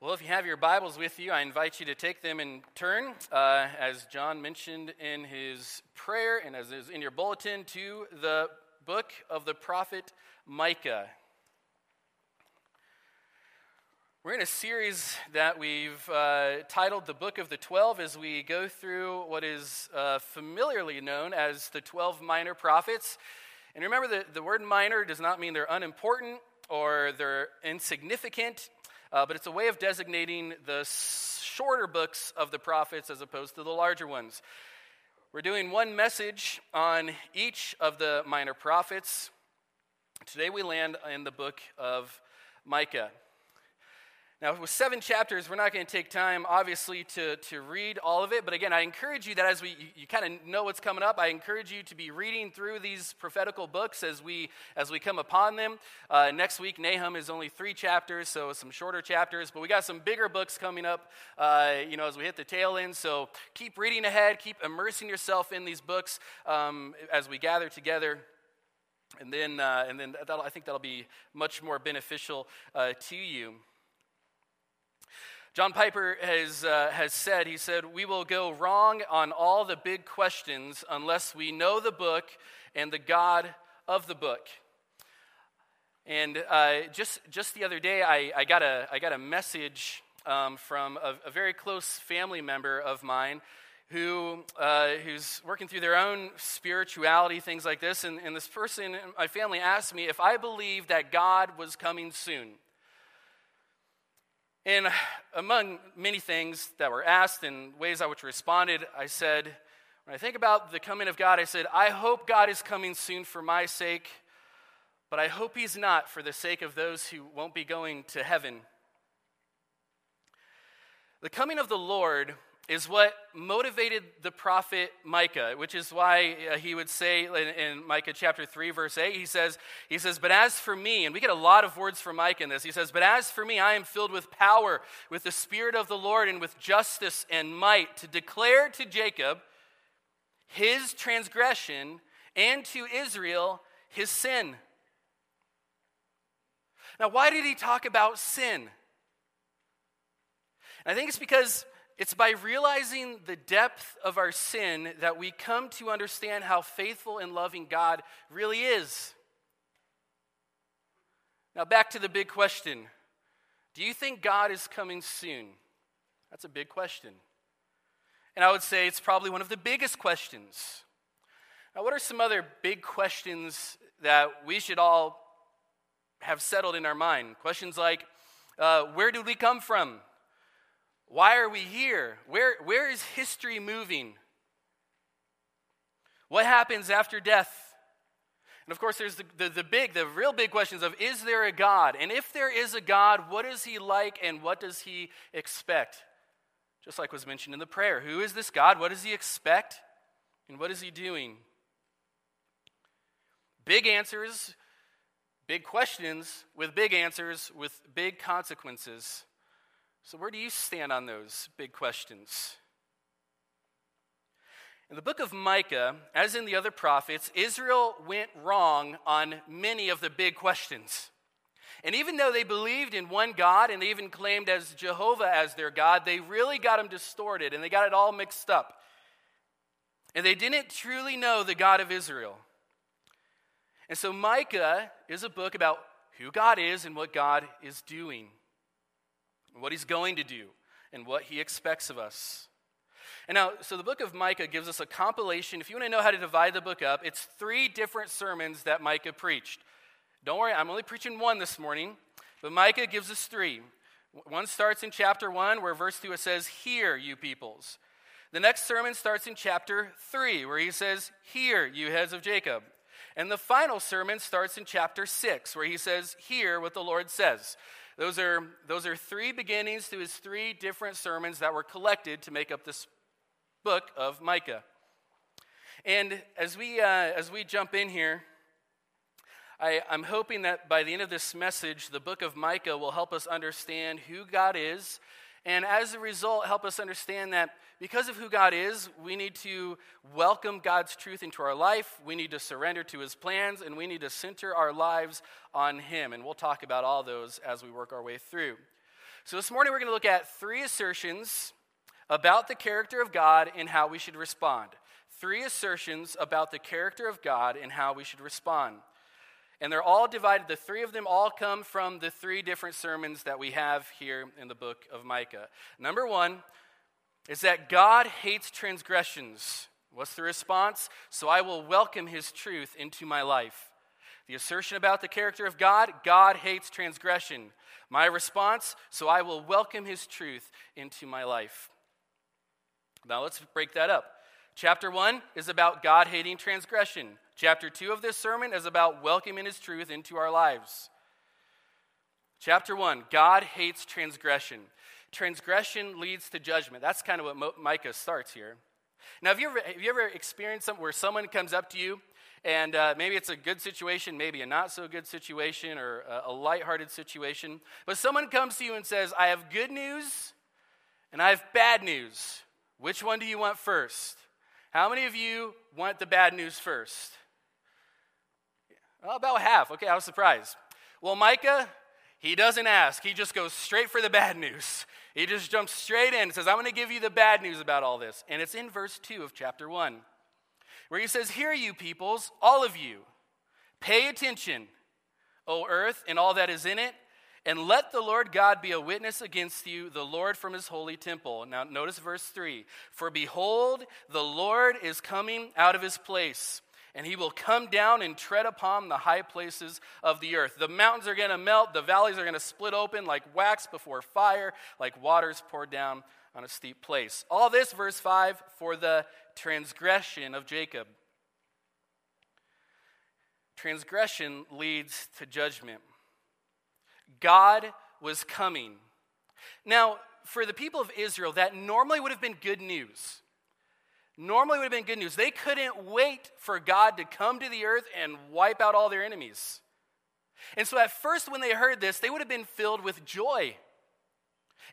Well, if you have your Bibles with you, I invite you to take them in turn, uh, as John mentioned in his prayer and as is in your bulletin, to the book of the prophet Micah. We're in a series that we've uh, titled The Book of the Twelve as we go through what is uh, familiarly known as the Twelve Minor Prophets. And remember that the word minor does not mean they're unimportant or they're insignificant uh, but it's a way of designating the shorter books of the prophets as opposed to the larger ones. We're doing one message on each of the minor prophets. Today we land in the book of Micah. Now, with seven chapters, we're not going to take time, obviously, to, to read all of it. But again, I encourage you that as we, you, you kind of know what's coming up, I encourage you to be reading through these prophetical books as we, as we come upon them. Uh, next week, Nahum is only three chapters, so some shorter chapters. But we got some bigger books coming up, uh, you know, as we hit the tail end. So keep reading ahead, keep immersing yourself in these books um, as we gather together. And then, uh, and then I think that'll be much more beneficial uh, to you. John Piper has, uh, has said, he said, We will go wrong on all the big questions unless we know the book and the God of the book. And uh, just, just the other day, I, I, got, a, I got a message um, from a, a, very close family member of mine who, uh, who's working through their own spirituality, things like this. And, and this person in my family asked me if I believed that God was coming soon. And among many things that were asked and ways I which responded, I said, when I think about the coming of God, I said, I hope God is coming soon for my sake, but I hope He's not for the sake of those who won't be going to heaven. The coming of the Lord is what motivated the prophet Micah, which is why uh, he would say in, in, Micah chapter 3, verse 8, he says, he says, But as for me, and we get a lot of words from Micah in this, he says, But as for me, I am filled with power, with the Spirit of the Lord, and with justice and might, to declare to Jacob his transgression, and to Israel his sin. Now, why did he talk about sin? I think it's because it's by realizing the depth of our sin that we come to understand how faithful and loving God really is. Now, back to the big question Do you think God is coming soon? That's a big question. And I would say it's probably one of the biggest questions. Now, what are some other big questions that we should all have settled in our mind? Questions like uh, Where did we come from? Why are we here? Where, where is history moving? What happens after death? And of course, there's the, the, the, big, the real big questions of is there a God? And if there is a God, what is he like and what does he expect? Just like was mentioned in the prayer. Who is this God? What does he expect? And what is he doing? Big answers, big questions with big answers with big consequences. So, where do you stand on those big questions? In the book of Micah, as in the other prophets, Israel went wrong on many of the big questions. And even though they believed in one God and they even claimed as Jehovah as their God, they really got them distorted and they got it all mixed up. And they didn't truly know the God of Israel. And so Micah is a book about who God is and what God is doing what he's going to do, and what he expects of us. And now, so the book of Micah gives us a compilation. If you want to know how to divide the book up, it's three different sermons that Micah preached. Don't worry, I'm only preaching one this morning, but Micah gives us three. One starts in chapter 1, where verse 2 it says, Hear, you peoples. The next sermon starts in chapter 3, where he says, Hear, you heads of Jacob. And the final sermon starts in chapter 6, where he says, Hear what the Lord says. Those are, those are three beginnings to his three different sermons that were collected to make up this book of Micah. And as we, uh, as we jump in here, I, I'm hoping that by the end of this message, the book of Micah will help us understand who God is and as a result, help us understand that because of who God is, we need to welcome God's truth into our life. We need to surrender to his plans, and we need to center our lives on him. And we'll talk about all those as we work our way through. So this morning we're going to look at three assertions about the character of God and how we should respond. Three assertions about the character of God and how we should respond. And they're all divided. The three of them all come from the three different sermons that we have here in the book of Micah. Number one is that God hates transgressions. What's the response? So I will welcome his truth into my life. The assertion about the character of God God hates transgression. My response, so I will welcome his truth into my life. Now let's break that up. Chapter 1 is about God hating transgression. Chapter 2 of this sermon is about welcoming his truth into our lives. Chapter 1 God hates transgression. Transgression leads to judgment. That's kind of what Micah starts here. Now, have you ever, have you ever experienced something where someone comes up to you and uh, maybe it's a good situation, maybe a not so good situation, or a, a lighthearted situation. But someone comes to you and says, I have good news and I have bad news. Which one do you want first? How many of you want the bad news first? Well, about half. Okay, I was surprised. Well, Micah, he doesn't ask. He just goes straight for the bad news. He just jumps straight in and says, I'm going to give you the bad news about all this. And it's in verse 2 of chapter 1 where he says, Hear you peoples, all of you, pay attention, O earth and all that is in it, and let the Lord God be a witness against you, the Lord from his holy temple. Now, notice verse 3 For behold, the Lord is coming out of his place, and he will come down and tread upon the high places of the earth. The mountains are going to melt, the valleys are going to split open like wax before fire, like waters poured down on a steep place. All this, verse 5, for the transgression of Jacob. Transgression leads to judgment. God was coming. Now, for the people of Israel, that normally would have been good news. Normally would have been good news. They couldn't wait for God to come to the earth and wipe out all their enemies. And so, at first, when they heard this, they would have been filled with joy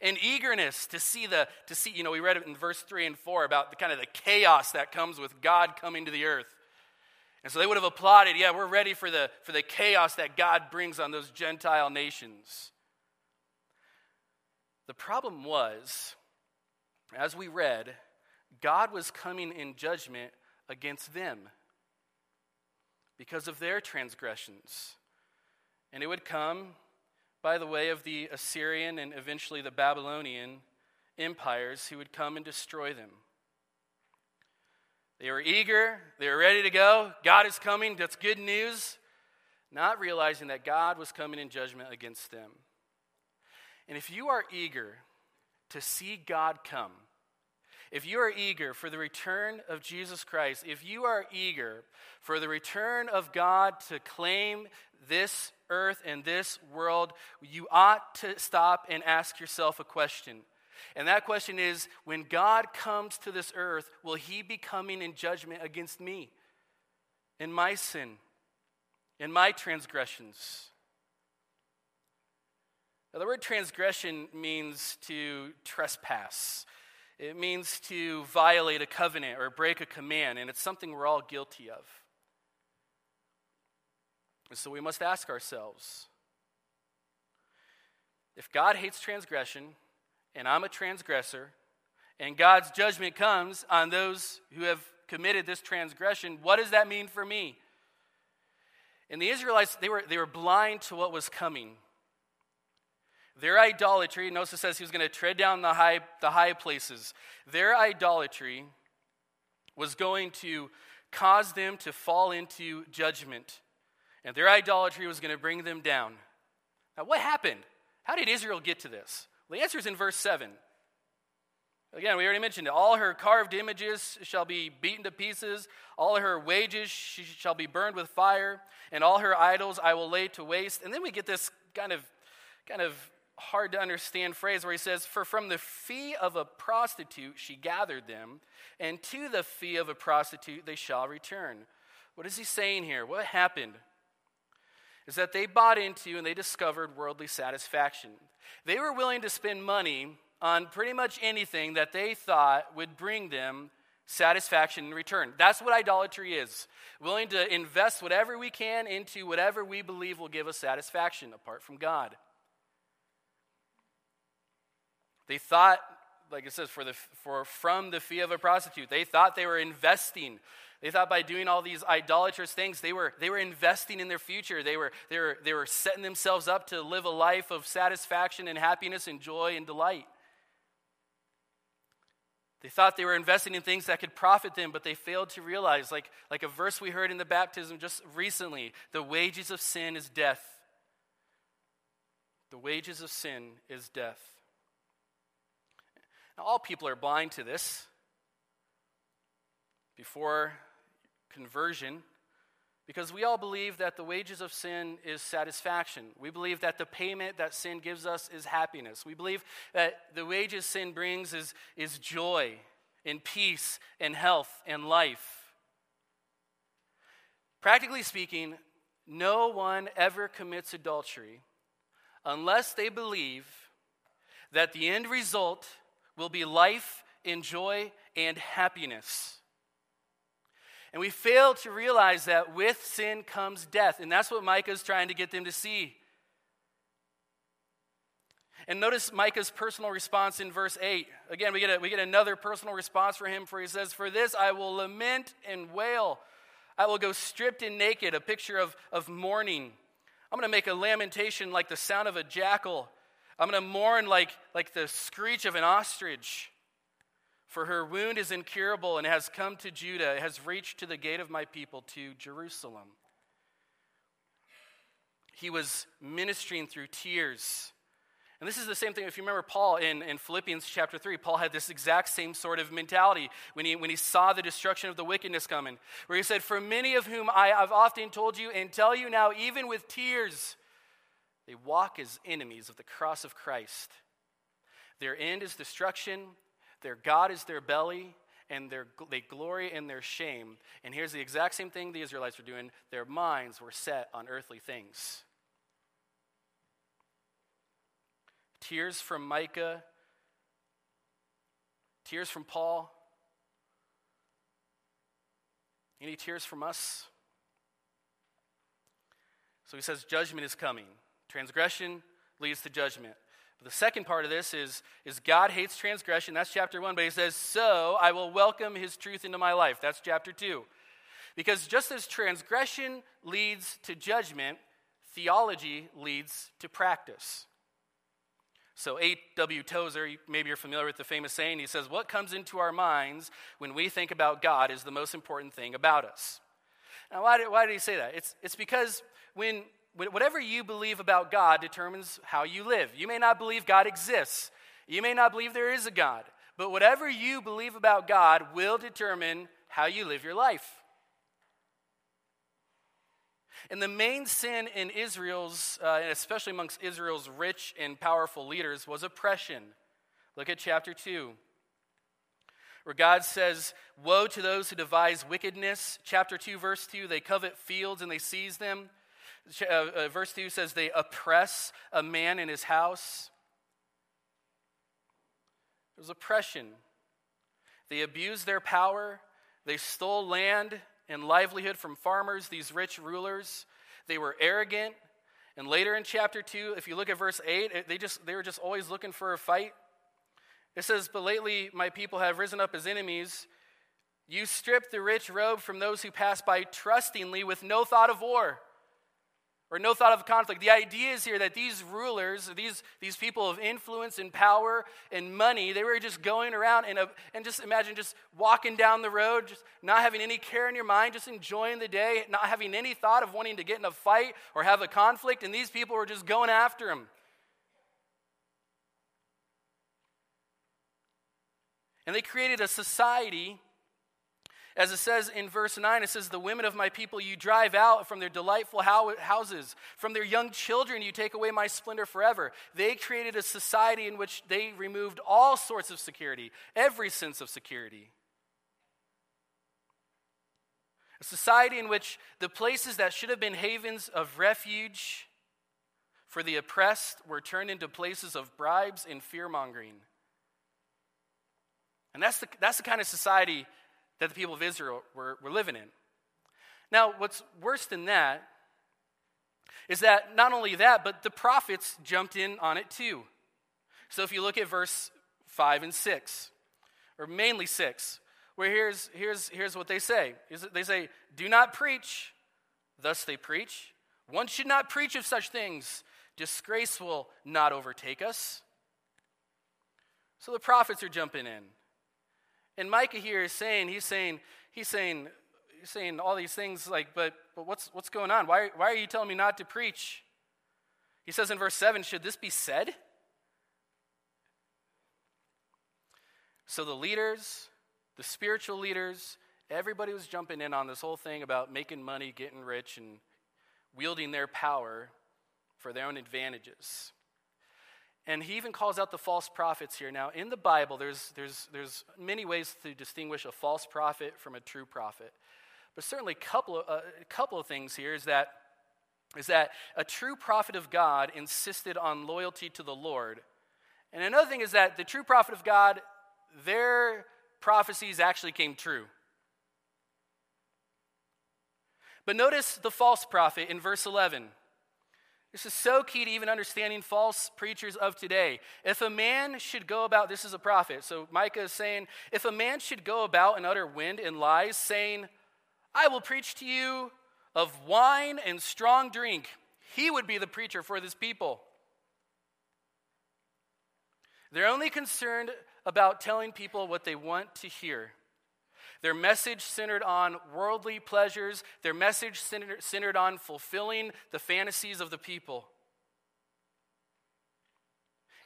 and eagerness to see the to see you know we read it in verse 3 and 4 about the kind of the chaos that comes with god coming to the earth and so they would have applauded yeah we're ready for the for the chaos that god brings on those gentile nations the problem was as we read god was coming in judgment against them because of their transgressions and it would come by the way of the Assyrian and eventually the Babylonian empires who would come and destroy them. They were eager, they were ready to go. God is coming, that's good news, not realizing that God was coming in judgment against them. And if you are eager to see God come, if you are eager for the return of Jesus Christ, if you are eager for the return of God to claim this earth and this world, you ought to stop and ask yourself a question. And that question is when God comes to this earth, will he be coming in judgment against me, in my sin, in my transgressions? Now, the word transgression means to trespass. It means to violate a covenant or break a command, and it's something we're all guilty of. And so we must ask ourselves if God hates transgression, and I'm a transgressor, and God's judgment comes on those who have committed this transgression, what does that mean for me? And the Israelites, they were, they were blind to what was coming. Their idolatry, notice says he was going to tread down the high, the high places. Their idolatry was going to cause them to fall into judgment and their idolatry was going to bring them down. Now, what happened? How did Israel get to this? Well, the answer is in verse 7. Again, we already mentioned it. All her carved images shall be beaten to pieces, all her wages she shall be burned with fire, and all her idols I will lay to waste. And then we get this kind of, kind of hard to understand phrase where he says, For from the fee of a prostitute she gathered them, and to the fee of a prostitute they shall return. What is he saying here? What happened? Is that they bought into and they discovered worldly satisfaction. They were willing to spend money on pretty much anything that they thought would bring them satisfaction in return. That's what idolatry is. Willing to invest whatever we can into whatever we believe will give us satisfaction apart from God. They thought, like it says, for the, for, from the fee of a prostitute, they thought they were investing. They thought by doing all these idolatrous things, they were, they were investing in their future. They were, they, were, they were setting themselves up to live a life of satisfaction and happiness and joy and delight. They thought they were investing in things that could profit them, but they failed to realize, like, like a verse we heard in the baptism just recently the wages of sin is death. The wages of sin is death. Now, all people are blind to this. Before conversion, because we all believe that the wages of sin is satisfaction. We believe that the payment that sin gives us is happiness. We believe that the wages sin brings is, is joy and peace and health and life. Practically speaking, no one ever commits adultery unless they believe that the end result will be life and joy and happiness. And we fail to realize that with sin comes death. And that's what Micah is trying to get them to see. And notice Micah's personal response in verse 8. Again, we get, a, we get another personal response for him, for he says, For this I will lament and wail. I will go stripped and naked, a picture of, of mourning. I'm going to make a lamentation like the sound of a jackal. I'm going to mourn like, like the screech of an ostrich. For her wound is incurable and has come to Judah, has reached to the gate of my people, to Jerusalem. He was ministering through tears. And this is the same thing. If you remember Paul in, in Philippians chapter 3, Paul had this exact same sort of mentality when he, when he saw the destruction of the wickedness coming, where he said, For many of whom I have often told you and tell you now, even with tears, they walk as enemies of the cross of Christ. Their end is destruction, their God is their belly, and they glory in their shame. And here's the exact same thing the Israelites were doing their minds were set on earthly things. Tears from Micah, tears from Paul. Any tears from us? So he says, Judgment is coming. Transgression leads to judgment. The second part of this is, is God hates transgression. That's chapter one. But he says, So I will welcome his truth into my life. That's chapter two. Because just as transgression leads to judgment, theology leads to practice. So, A.W. Tozer, maybe you're familiar with the famous saying, he says, What comes into our minds when we think about God is the most important thing about us. Now, why did, why did he say that? It's, it's because when whatever you believe about God determines how you live. You may not believe God exists, you may not believe there is a God, but whatever you believe about God will determine how you live your life. And the main sin in Israel's, uh, and especially amongst Israel's rich and powerful leaders, was oppression. Look at chapter 2, where God says, Woe to those who devise wickedness. Chapter 2, verse 2 they covet fields and they seize them. Uh, uh, verse 2 says, They oppress a man in his house. It was oppression. They abused their power. They stole land and livelihood from farmers, these rich rulers. They were arrogant. And later in chapter 2, if you look at verse 8, they, just, they were just always looking for a fight. It says, But lately my people have risen up as enemies. You strip the rich robe from those who pass by trustingly with no thought of war or no thought of conflict. The idea is here that these rulers, these, these people of influence and power and money, they were just going around and, uh, and just imagine just walking down the road, just not having any care in your mind, just enjoying the day, not having any thought of wanting to get in a fight or have a conflict, and these people were just going after him. And they created a society as it says in verse 9, it says, The women of my people you drive out from their delightful houses. From their young children you take away my splendor forever. They created a society in which they removed all sorts of security, every sense of security. A society in which the places that should have been havens of refuge for the oppressed were turned into places of bribes and fear mongering. And that's the, that's the kind of society that the people of Israel were, were living in. Now, what's worse than that is that not only that, but the prophets jumped in on it too. So if you look at verse 5 and 6, or mainly 6, where here's, here's, here's what they say they say, Do not preach, thus they preach. One should not preach of such things. Disgrace will not overtake us. So the prophets are jumping in. And Micah here is saying, he's saying, he's saying, he's saying all these things like, but, but what's, what's going on? Why, why are you telling me not to preach? He says in verse 7, should this be said? So the leaders, the spiritual leaders, everybody was jumping in on this whole thing about making money, getting rich, and wielding their power for their own advantages. And he even calls out the false prophets here. Now, in the Bible, there's, there's, there's many ways to distinguish a false prophet from a true prophet. But certainly, a couple of, uh, a couple of things here is that, is that a true prophet of God insisted on loyalty to the Lord. And another thing is that the true prophet of God, their prophecies actually came true. But notice the false prophet in verse 11. This is so key to even understanding false preachers of today. If a man should go about, this is a prophet. So Micah is saying, if a man should go about and utter wind and lies, saying, I will preach to you of wine and strong drink, he would be the preacher for this people. They're only concerned about telling people what they want to hear. Their message centered on worldly pleasures, their message centered, on fulfilling the fantasies of the people.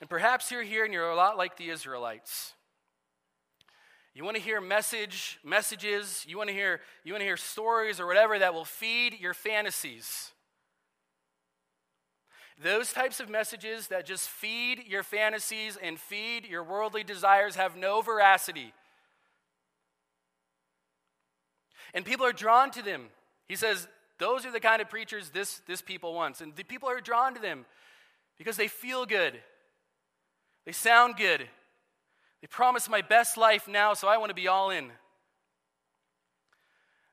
And perhaps you're here and you're a lot like the Israelites. You want to hear message messages, you want to hear you want to hear stories or whatever that will feed your fantasies. Those types of messages that just feed your fantasies and feed your worldly desires have no veracity. And people are drawn to them. He says, those are the kind of preachers this, this people wants. And the people are drawn to them because they feel good, they sound good. They promise my best life now, so I want to be all in.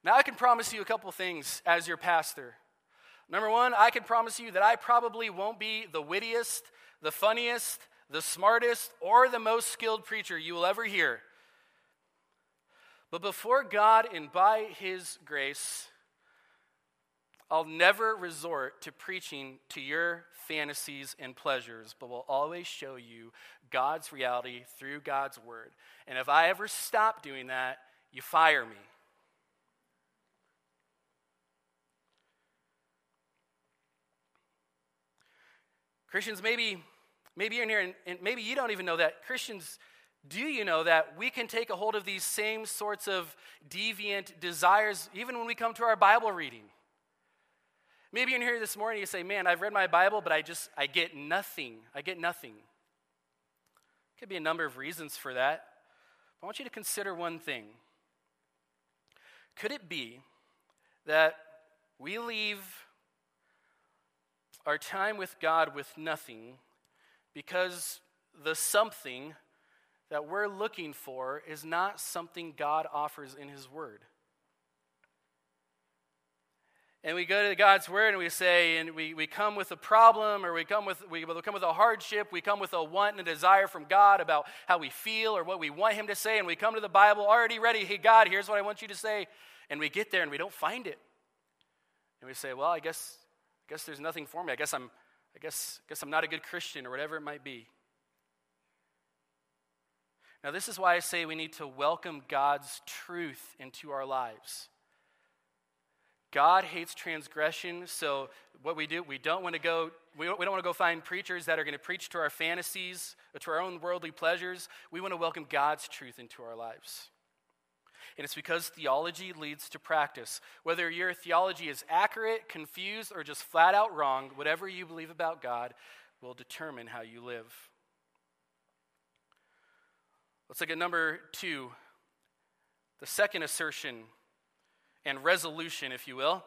Now, I can promise you a couple things as your pastor. Number one, I can promise you that I probably won't be the wittiest, the funniest, the smartest, or the most skilled preacher you will ever hear. But before God and by His grace, I'll never resort to preaching to your fantasies and pleasures, but will always show you God's reality through God's word. And if I ever stop doing that, you fire me. Christians, maybe, maybe you're in here and, and maybe you don't even know that. Christians, do you know that we can take a hold of these same sorts of deviant desires even when we come to our Bible reading? Maybe you're here this morning, you say, Man, I've read my Bible, but I just, I get nothing. I get nothing. Could be a number of reasons for that. I want you to consider one thing. Could it be that we leave our time with God with nothing because the something that we're looking for is not something God offers in His Word. And we go to God's Word and we say, and we, we come with a problem or we come with, we come with a hardship, we come with a want and a desire from God about how we feel or what we want Him to say, and we come to the Bible already ready, hey, God, here's what I want you to say. And we get there and we don't find it. And we say, well, I guess, I guess there's nothing for me. I guess I'm, I guess, I guess I'm not a good Christian or whatever it might be. Now, this is why I say we need to welcome God's truth into our lives. God hates transgression, so what we do, we don't want to go, we don't, want to go find preachers that are going to preach to our fantasies or to our own worldly pleasures. We want to welcome God's truth into our lives. And it's because theology leads to practice. Whether your theology is accurate, confused, or just flat out wrong, whatever you believe about God will determine how you live. Let's look at number two, the second assertion and resolution, if you will.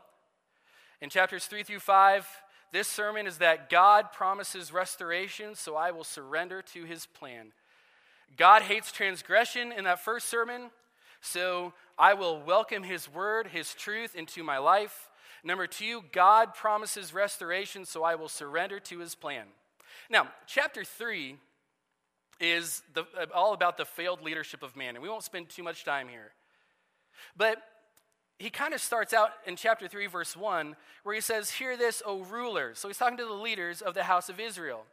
In chapters three through five, this sermon is that God promises restoration, so I will surrender to his plan. God hates transgression in that first sermon, so I will welcome his word, his truth into my life. Number two, God promises restoration, so I will surrender to his plan. Now, chapter three is the, uh, all about the failed leadership of man. And we won't spend too much time here. But he kind of starts out in chapter 3, verse 1, where he says, Hear this, O rulers. So he's talking to the leaders of the house of Israel.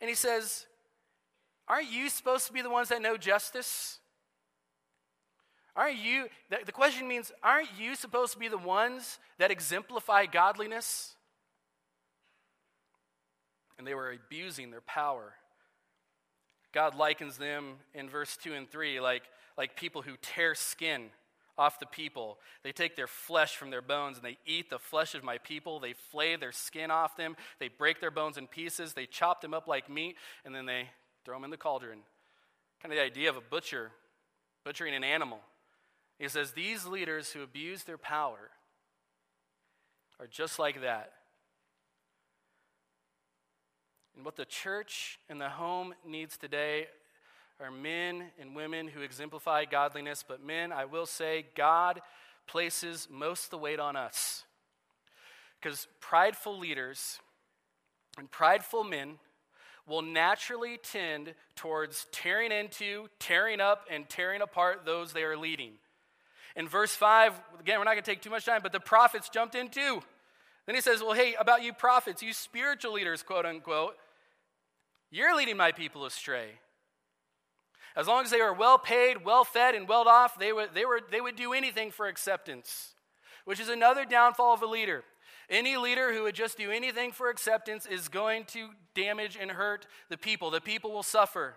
And he says, Aren't you supposed to be the ones that know justice? Aren't you, the, the question means, aren't you supposed to be the ones that exemplify godliness? And they were abusing their power. God likens them in verse 2 and 3 like, like people who tear skin off the people. They take their flesh from their bones and they eat the flesh of my people. They flay their skin off them. They break their bones in pieces. They chop them up like meat and then they throw them in the cauldron. Kind of the idea of a butcher butchering an animal. He says, These leaders who abuse their power are just like that. And what the church and the home needs today are men and women who exemplify godliness. But, men, I will say, God places most the weight on us. Because prideful leaders and prideful men will naturally tend towards tearing into, tearing up, and tearing apart those they are leading. In verse 5, again, we're not going to take too much time, but the prophets jumped in too. Then he says, Well, hey, about you prophets, you spiritual leaders, quote unquote, you're leading my people astray. As long as they were well paid, well fed, and well off, they would, they, were, they would do anything for acceptance, which is another downfall of a leader. Any leader who would just do anything for acceptance is going to damage and hurt the people. The people will suffer.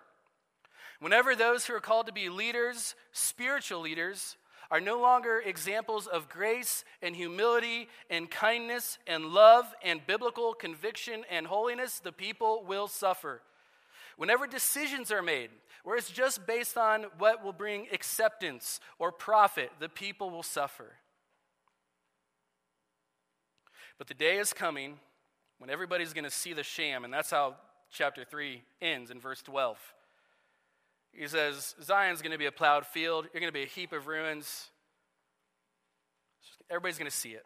Whenever those who are called to be leaders, spiritual leaders, are no longer examples of grace and humility and kindness and love and biblical conviction and holiness, the people will suffer. Whenever decisions are made where it's just based on what will bring acceptance or profit, the people will suffer. But the day is coming when everybody's going to see the sham, and that's how chapter 3 ends in verse 12. He says, Zion's going to be a plowed field. You're going to be a heap of ruins. Everybody's going to see it.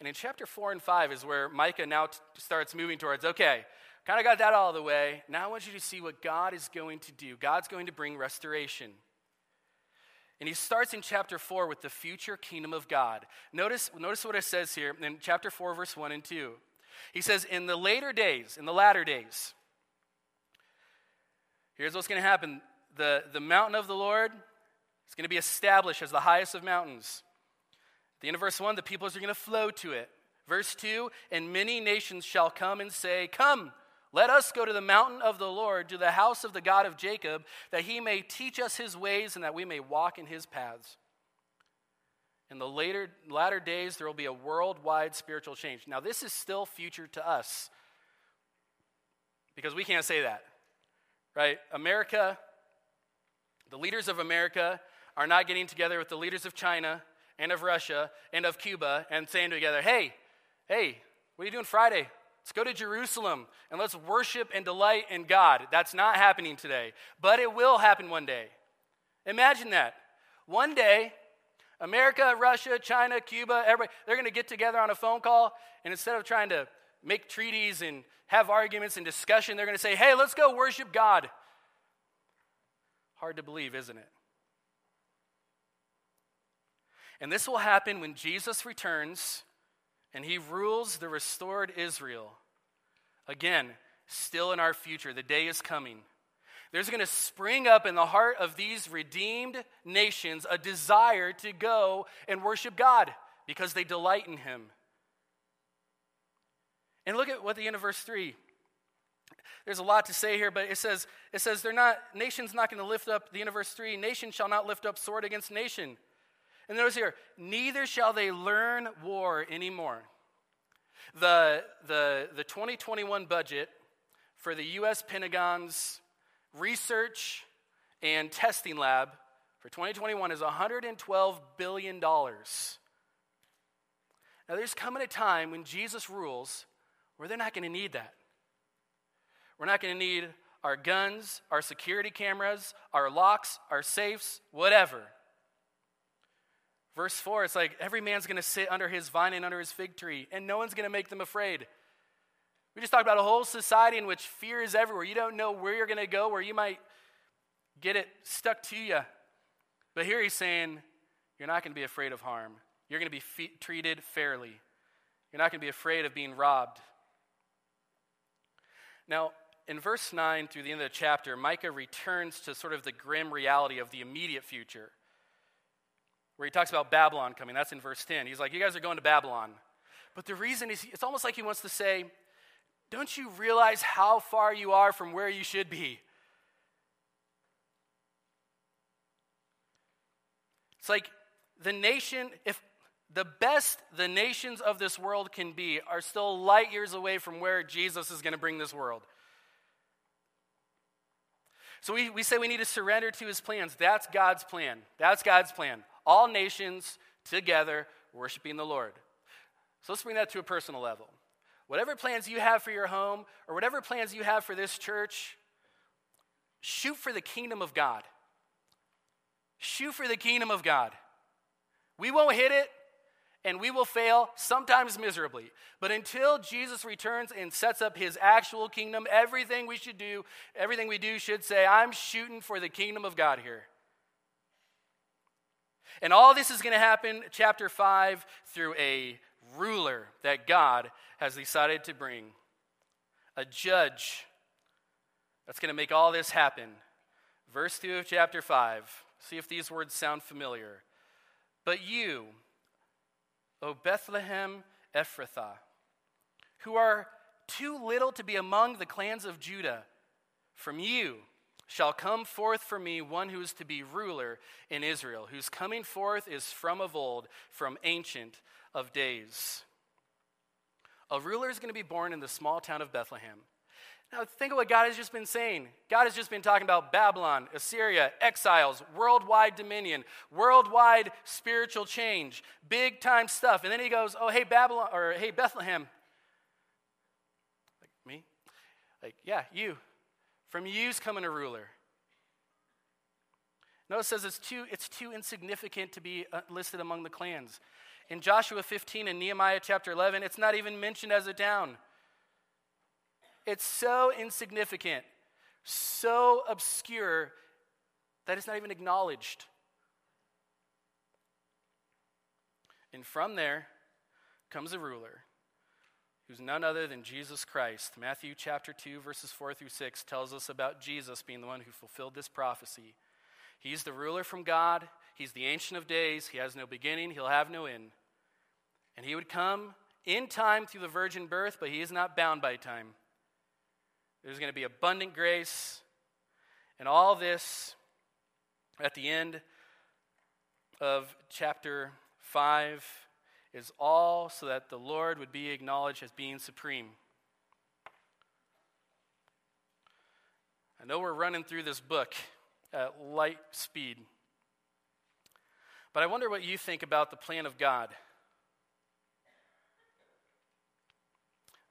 And in chapter 4 and 5 is where Micah now t- starts moving towards okay, kind of got that all the way. Now I want you to see what God is going to do. God's going to bring restoration. And he starts in chapter 4 with the future kingdom of God. Notice, notice what it says here in chapter 4, verse 1 and 2. He says, In the later days, in the latter days, Here's what's going to happen the, the mountain of the Lord is going to be established as the highest of mountains. The end of verse 1, the peoples are going to flow to it. Verse 2, and many nations shall come and say, Come, let us go to the mountain of the Lord, to the house of the God of Jacob, that he may teach us his ways and that we may walk in his paths. In the later, latter days, there will be a worldwide spiritual change. Now, this is still future to us because we can't say that right? America, the leaders of America are not getting together with the leaders of China and of Russia and of Cuba and saying together, hey, hey, what are you doing Friday? Let's go to Jerusalem and let's worship and delight in God. That's not happening today, but it will happen one day. Imagine that. One day, America, Russia, China, Cuba, everybody, they're going to get together on a phone call, and instead of trying to make treaties and have arguments and discussion. They're going to say, hey, let's go worship God. Hard to believe, isn't it? And this will happen when Jesus returns and he rules the restored Israel. Again, still in our future, the day is coming. There's going to spring up in the heart of these redeemed nations a desire to go and worship God because they delight in him. And look at what the end of verse 3. There's a lot to say here, but it says, it says they're not, nation's not going to lift up, the end of verse 3, nation shall not lift up sword against nation. And notice here, neither shall they learn war anymore. The, the, the 2021 budget for the U.S. Pentagon's research and testing lab for 2021 is $112 billion. Now, there's coming a time when Jesus rules where they're not going to need that. We're not going to need our guns, our security cameras, our locks, our safes, whatever. Verse 4, it's like every man's going to sit under his vine and under his fig tree, and no one's going to make them afraid. We just talked about a whole society in which fear is everywhere. You don't know where you're going to go, where you might get it stuck to you. But here he's saying, you're not going to be afraid of harm. You're going to be fe- treated fairly. You're not going to be afraid of being robbed. Now, in verse 9 through the end of the chapter, Micah returns to sort of the grim reality of the immediate future, where he talks about Babylon coming. That's in verse 10. He's like, You guys are going to Babylon. But the reason is, it's almost like he wants to say, Don't you realize how far you are from where you should be? It's like the nation, if the best the nations of this world can be are still light years away from where Jesus is going to bring this world. So we, we say we need to surrender to his plans. That's God's plan. That's God's plan. All nations together worshiping the Lord. So let's bring that to a personal level. Whatever plans you have for your home or whatever plans you have for this church, shoot for the kingdom of God. Shoot for the kingdom of God. We won't hit it and we will fail, sometimes miserably. But until Jesus returns and sets up his actual kingdom, everything we should do, everything we do should say, I'm shooting for the kingdom of God here. And all this is going to happen, chapter 5, through a ruler that God has decided to bring, a judge that's going to make all this happen. Verse 2 of chapter 5. See if these words sound familiar. But you, O Bethlehem Ephrathah, who are too little to be among the clans of Judah, from you shall come forth for me one who is to be ruler in Israel, whose coming forth is from of old, from ancient of days. A ruler is going to be born in the small town of Bethlehem. Now, think of what God has just been saying. God has just been talking about Babylon, Assyria, exiles, worldwide dominion, worldwide spiritual change, big time stuff. And then he goes, Oh, hey, Babylon, or hey, Bethlehem. Like me? Like, yeah, you. From you's coming a ruler. Notice says it's too, it's too insignificant to be uh, listed among the clans. In Joshua 15 and Nehemiah chapter 11, it's not even mentioned as a town. It's so insignificant, so obscure that it's not even acknowledged. And from there comes a ruler who's none other than Jesus Christ. Matthew chapter 2, verses 4 through 6 tells us about Jesus being the one who fulfilled this prophecy. He's the ruler from God, he's the Ancient of Days, he has no beginning, he'll have no end. And he would come in time through the virgin birth, but he is not bound by time. There's going to be abundant grace. And all this at the end of chapter 5 is all so that the Lord would be acknowledged as being supreme. I know we're running through this book at light speed, but I wonder what you think about the plan of God.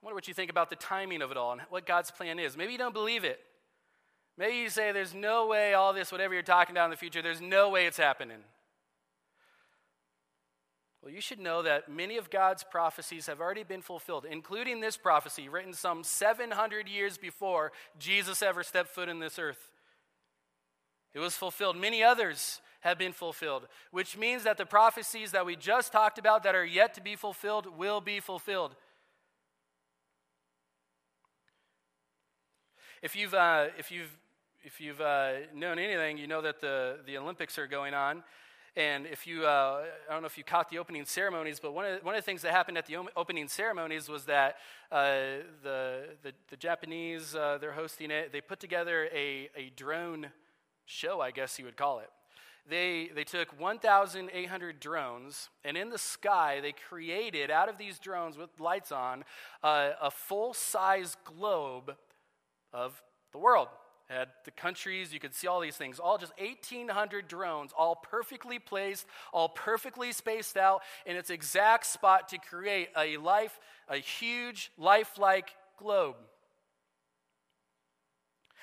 I wonder what you think about the timing of it all and what God's plan is. Maybe you don't believe it. Maybe you say, there's no way all this, whatever you're talking about in the future, there's no way it's happening. Well, you should know that many of God's prophecies have already been fulfilled, including this prophecy written some 700 years before Jesus ever stepped foot in this earth. It was fulfilled. Many others have been fulfilled, which means that the prophecies that we just talked about that are yet to be fulfilled will be fulfilled. If you've, uh, if you've, if you've uh, known anything, you know that the, the Olympics are going on. And if you, uh, I don't know if you caught the opening ceremonies, but one of, one of the things that happened at the opening ceremonies was that uh, the, the, the, Japanese, uh, they're hosting it, they put together a, a drone show, I guess you would call it. They, they took 1,800 drones, and in the sky, they created, out of these drones with lights on, uh, a full size globe of the world. It had the countries, you could see all these things, all just 1,800 drones, all perfectly placed, all perfectly spaced out in its exact spot to create a life, a huge, lifelike globe.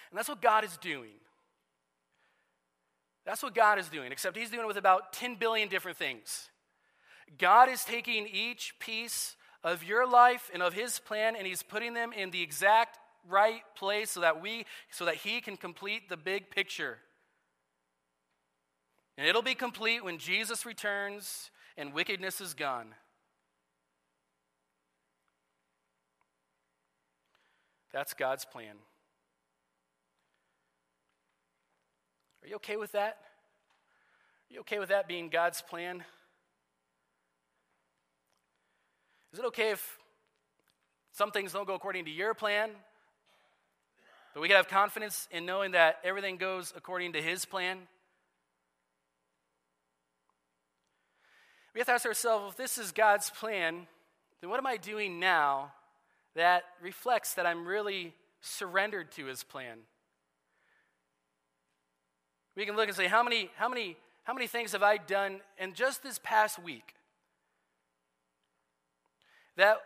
And that's what God is doing. That's what God is doing, except He's doing it with about 10 billion different things. God is taking each piece of your life and of his plan and he's putting them in the exact right place so that we so that he can complete the big picture. And it'll be complete when Jesus returns and wickedness is gone. That's God's plan. Are you okay with that? Are you okay with that being God's plan? Is it okay if some things don't go according to your plan, but we can have confidence in knowing that everything goes according to His plan? We have to ask ourselves if this is God's plan, then what am I doing now that reflects that I'm really surrendered to His plan? We can look and say, how many, how many, how many things have I done in just this past week that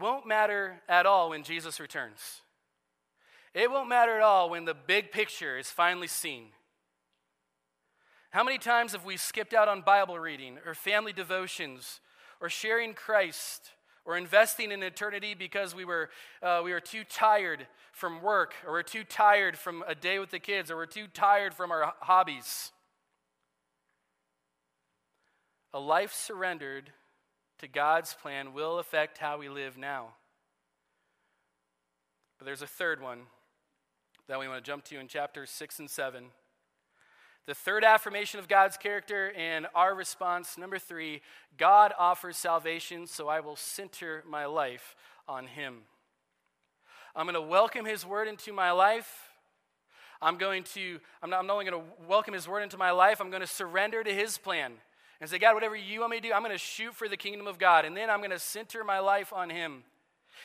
won't matter at all when Jesus returns? It won't matter at all when the big picture is finally seen. How many times have we skipped out on Bible reading or family devotions or sharing Christ or investing in eternity because we were, uh, we were too tired from work or we're too tired from a day with the kids or we're too tired from our hobbies? A life surrendered to God's plan will affect how we live now. But there's a third one that we want to jump to in chapters 6 and 7. The third affirmation of God's character and our response, number three, God offers salvation, so I will center my life on Him. I'm going to welcome His word into my life. I'm going to, I'm not, I'm not only going to welcome His word into my life, I'm going to surrender to His plan and say, God, whatever you want me to do, I'm going to shoot for the kingdom of God. And then I'm going to center my life on Him.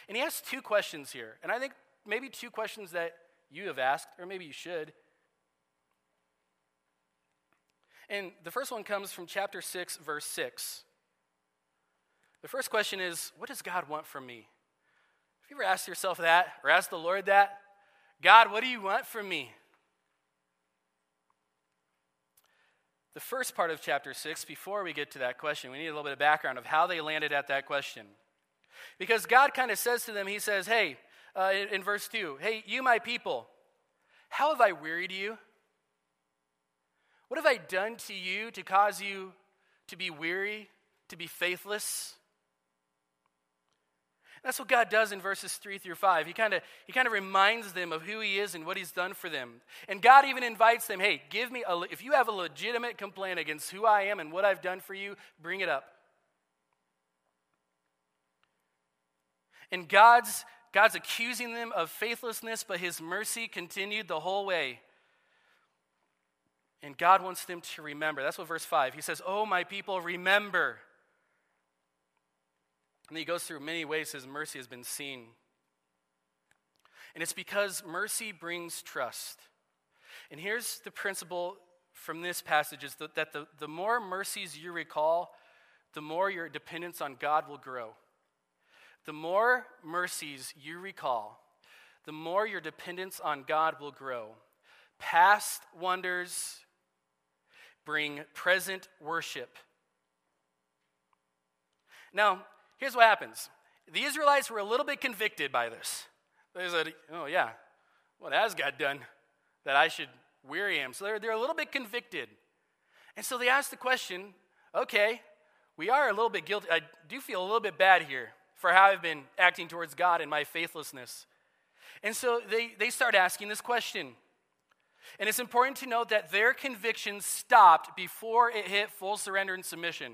And He asks two questions here. And I think maybe two questions that you have asked, or maybe you should. And the first one comes from chapter 6, verse 6. The first question is What does God want from me? Have you ever asked yourself that or asked the Lord that? God, what do you want from me? The first part of chapter 6, before we get to that question, we need a little bit of background of how they landed at that question. Because God kind of says to them, He says, Hey, uh, in, in verse 2, Hey, you, my people, how have I wearied you? What have I done to you to cause you to be weary, to be faithless? That's what God does in verses 3 through 5. He kind of he kind of reminds them of who he is and what he's done for them. And God even invites them, "Hey, give me a if you have a legitimate complaint against who I am and what I've done for you, bring it up." And God's God's accusing them of faithlessness, but his mercy continued the whole way. And God wants them to remember. That's what verse 5. He says, Oh, my people, remember. And he goes through many ways his mercy has been seen. And it's because mercy brings trust. And here's the principle from this passage is that, the, the more mercies you recall, the more your dependence on God will grow. The more mercies you recall, the more your dependence on God will grow. Past wonders bring present worship. Now, here's what happens the Israelites were a little bit convicted by this. They said, oh, yeah, what has God done that I should weary him? So they're, they're a little bit convicted. And so they asked the question okay, we are a little bit guilty. I do feel a little bit bad here for how I've been acting towards God and my faithlessness. And so they, they start asking this question and it's important to note that their conviction stopped before it hit full surrender and submission.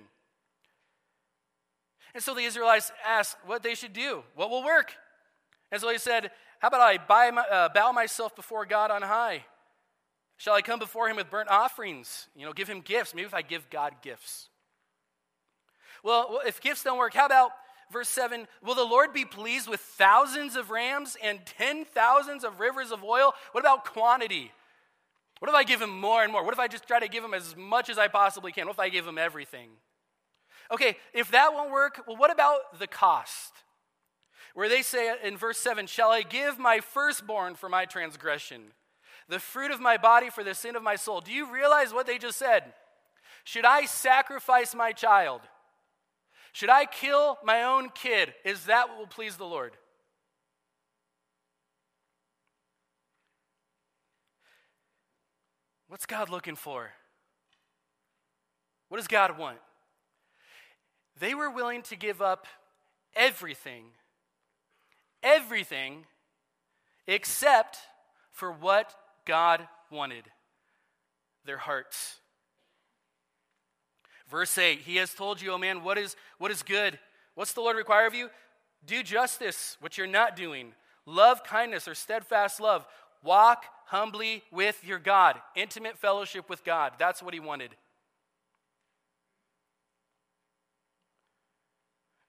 And so the Israelites asked what they should do, what will work. And so they said, How about I my, uh, bow myself before God on high? Shall I come before him with burnt offerings? You know, give him gifts. Maybe if I give God gifts. Well, if gifts don't work, how about verse 7 Will the Lord be pleased with thousands of rams and ten thousands of rivers of oil? What about quantity? What if I give him more and more? What if I just try to give him as much as I possibly can? What if I give him everything? Okay, if that won't work, well, what about the cost? Where they say in verse 7 Shall I give my firstborn for my transgression, the fruit of my body for the sin of my soul? Do you realize what they just said? Should I sacrifice my child? Should I kill my own kid? Is that what will please the Lord? What's God looking for? What does God want? They were willing to give up everything, everything, except for what God wanted their hearts. Verse 8 He has told you, O man, what is, what is good? What's the Lord require of you? Do justice, which you're not doing. Love kindness or steadfast love. Walk humbly with your God. Intimate fellowship with God. That's what he wanted.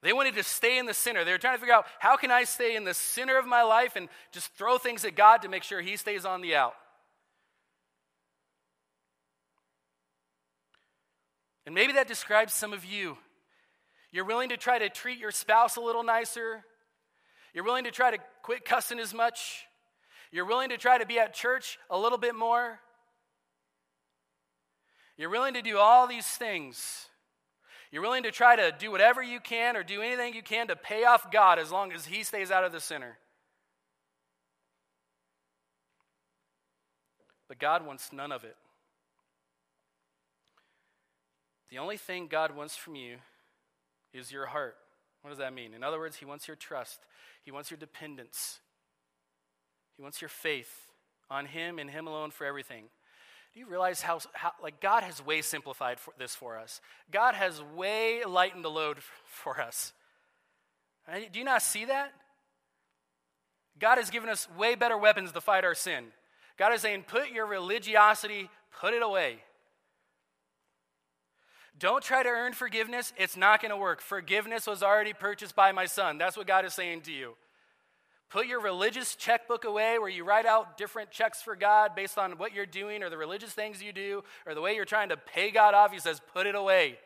They wanted to stay in the center. They were trying to figure out how can I stay in the center of my life and just throw things at God to make sure he stays on the out. And maybe that describes some of you. You're willing to try to treat your spouse a little nicer. You're willing to try to quit cussing as much. You're willing to try to be at church a little bit more. You're willing to do all these things. You're willing to try to do whatever you can or do anything you can to pay off God as long as He stays out of the center. But God wants none of it. The only thing God wants from you is your heart. What does that mean? In other words, He wants your trust, He wants your dependence, He wants your faith on Him and Him alone for everything. Do you realize how, how like God has way simplified for this for us? God has way lightened the load for us. Do you not see that? God has given us way better weapons to fight our sin. God is saying, put your religiosity, put it away. Don't try to earn forgiveness. It's not going to work. Forgiveness was already purchased by my son. That's what God is saying to you. Put your religious checkbook away where you write out different checks for God based on what you're doing or the religious things you do or the way you're trying to pay God off. He says, put it away.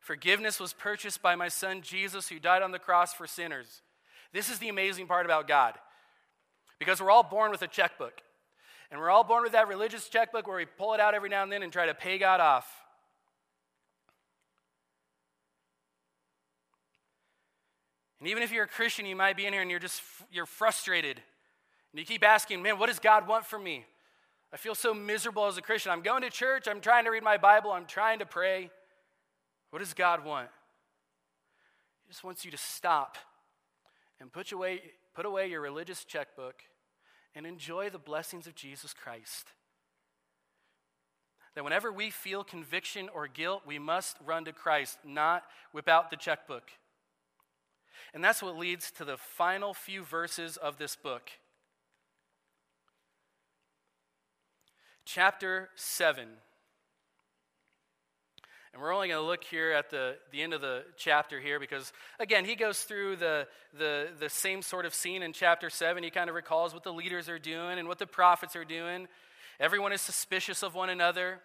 Forgiveness was purchased by my son Jesus, who died on the cross for sinners. This is the amazing part about God. Because we're all born with a checkbook. And we're all born with that religious checkbook where we pull it out every now and then and try to pay God off. And even if you're a Christian, you might be in here and you're just you're frustrated. And you keep asking, "Man, what does God want from me?" I feel so miserable as a Christian. I'm going to church, I'm trying to read my Bible, I'm trying to pray. What does God want? He just wants you to stop and put away, put away your religious checkbook and enjoy the blessings of Jesus Christ. That whenever we feel conviction or guilt, we must run to Christ, not whip out the checkbook. And that's what leads to the final few verses of this book. Chapter 7. And we're only going to look here at the, the end of the chapter here because, again, he goes through the, the, the same sort of scene in chapter 7. He kind of recalls what the leaders are doing and what the prophets are doing. Everyone is suspicious of one another.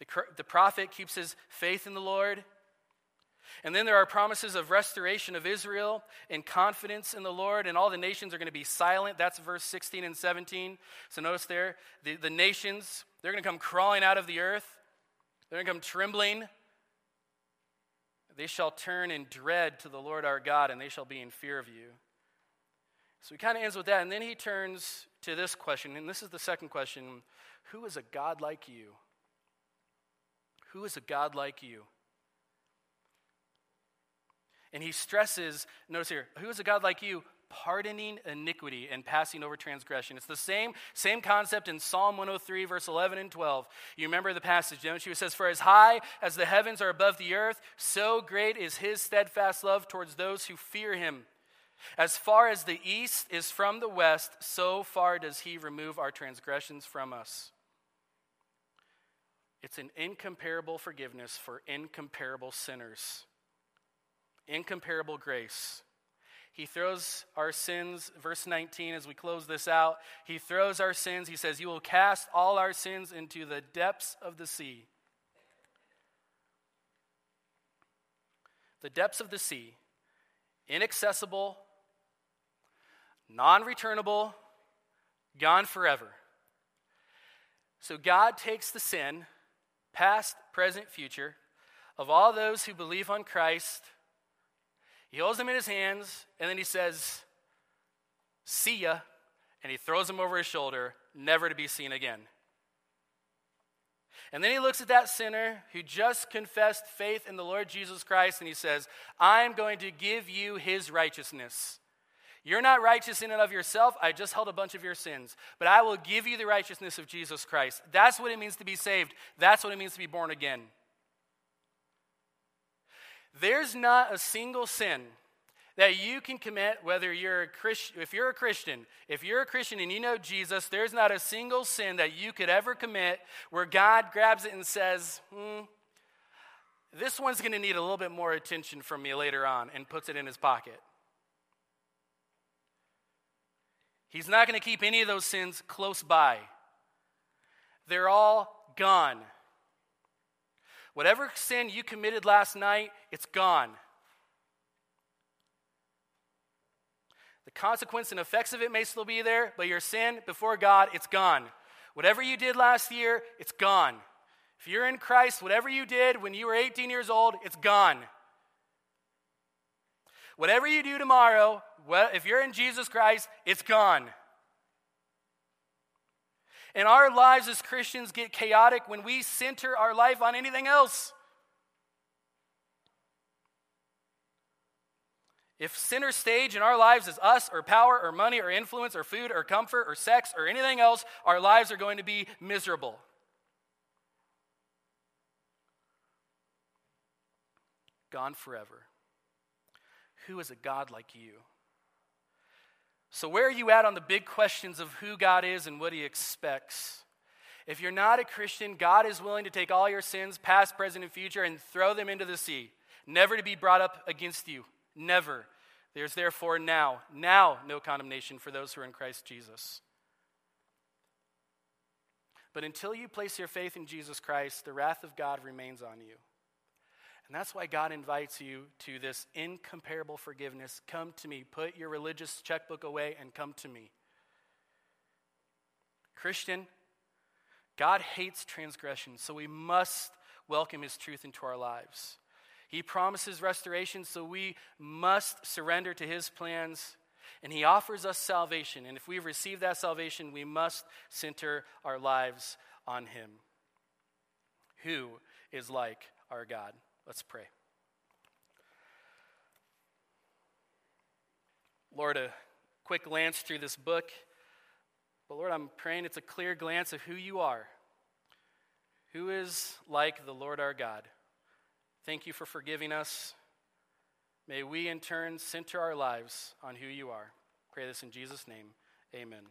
The, the prophet keeps his faith in the Lord. And then there are promises of restoration of Israel and confidence in the Lord, and all the nations are going to be silent. That's verse 16 and 17. So notice there, the, the nations, they're going to come crawling out of the earth, they're going to come trembling. They shall turn in dread to the Lord our God, and they shall be in fear of you. So he kind of ends with that, and then he turns to this question, and this is the second question Who is a God like you? Who is a God like you? And he stresses, notice here, who is a God like you? Pardoning iniquity and passing over transgression. It's the same, same concept in Psalm 103, verse 11 and 12. You remember the passage, don't you? It says, For as high as the heavens are above the earth, so great is his steadfast love towards those who fear him. As far as the east is from the west, so far does he remove our transgressions from us. It's an incomparable forgiveness for incomparable sinners incomparable grace. He throws our sins, verse 19, as we close this out, he throws our sins. He says, You will cast all our sins into the depths of the sea. The depths of the sea, inaccessible, non returnable, gone forever. So God takes the sin, past, present, future, of all those who believe on Christ. He holds them in his hands, and then he says, See ya, and he throws them over his shoulder, never to be seen again. And then he looks at that sinner who just confessed faith in the Lord Jesus Christ, and he says, I'm going to give you his righteousness. You're not righteous in and of yourself. I just held a bunch of your sins. But I will give you the righteousness of Jesus Christ. That's what it means to be saved. That's what it means to be born again. There's not a single sin that you can commit whether you're a Christian if you're a Christian if you're a Christian and you know Jesus there's not a single sin that you could ever commit where God grabs it and says hmm, this one's going to need a little bit more attention from me later on and puts it in his pocket He's not going to keep any of those sins close by. They're all gone. Whatever sin you committed last night, it's gone. The consequence and effects of it may still be there, but your sin before God, it's gone. Whatever you did last year, it's gone. If you're in Christ, whatever you did when you were 18 years old, it's gone. Whatever you do tomorrow, if you're in Jesus Christ, it's gone. And our lives as Christians get chaotic when we center our life on anything else. If center stage in our lives is us or power or money or influence or food or comfort or sex or anything else, our lives are going to be miserable. Gone forever. Who is a God like you? So, where are you at on the big questions of who God is and what He expects? If you're not a Christian, God is willing to take all your sins, past, present, and future, and throw them into the sea, never to be brought up against you. Never. There's therefore now, now, no condemnation for those who are in Christ Jesus. But until you place your faith in Jesus Christ, the wrath of God remains on you. And that's why God invites you to this incomparable forgiveness. Come to me. Put your religious checkbook away and come to me. Christian, God hates transgression, so we must welcome his truth into our lives. He promises restoration, so we must surrender to his plans. And he offers us salvation. And if we've received that salvation, we must center our lives on him. Who is like our God? Let's pray. Lord, a quick glance through this book. But Lord, I'm praying it's a clear glance of who you are. Who is like the Lord our God? Thank you for forgiving us. May we in turn center our lives on who you are. Pray this in Jesus' name. Amen.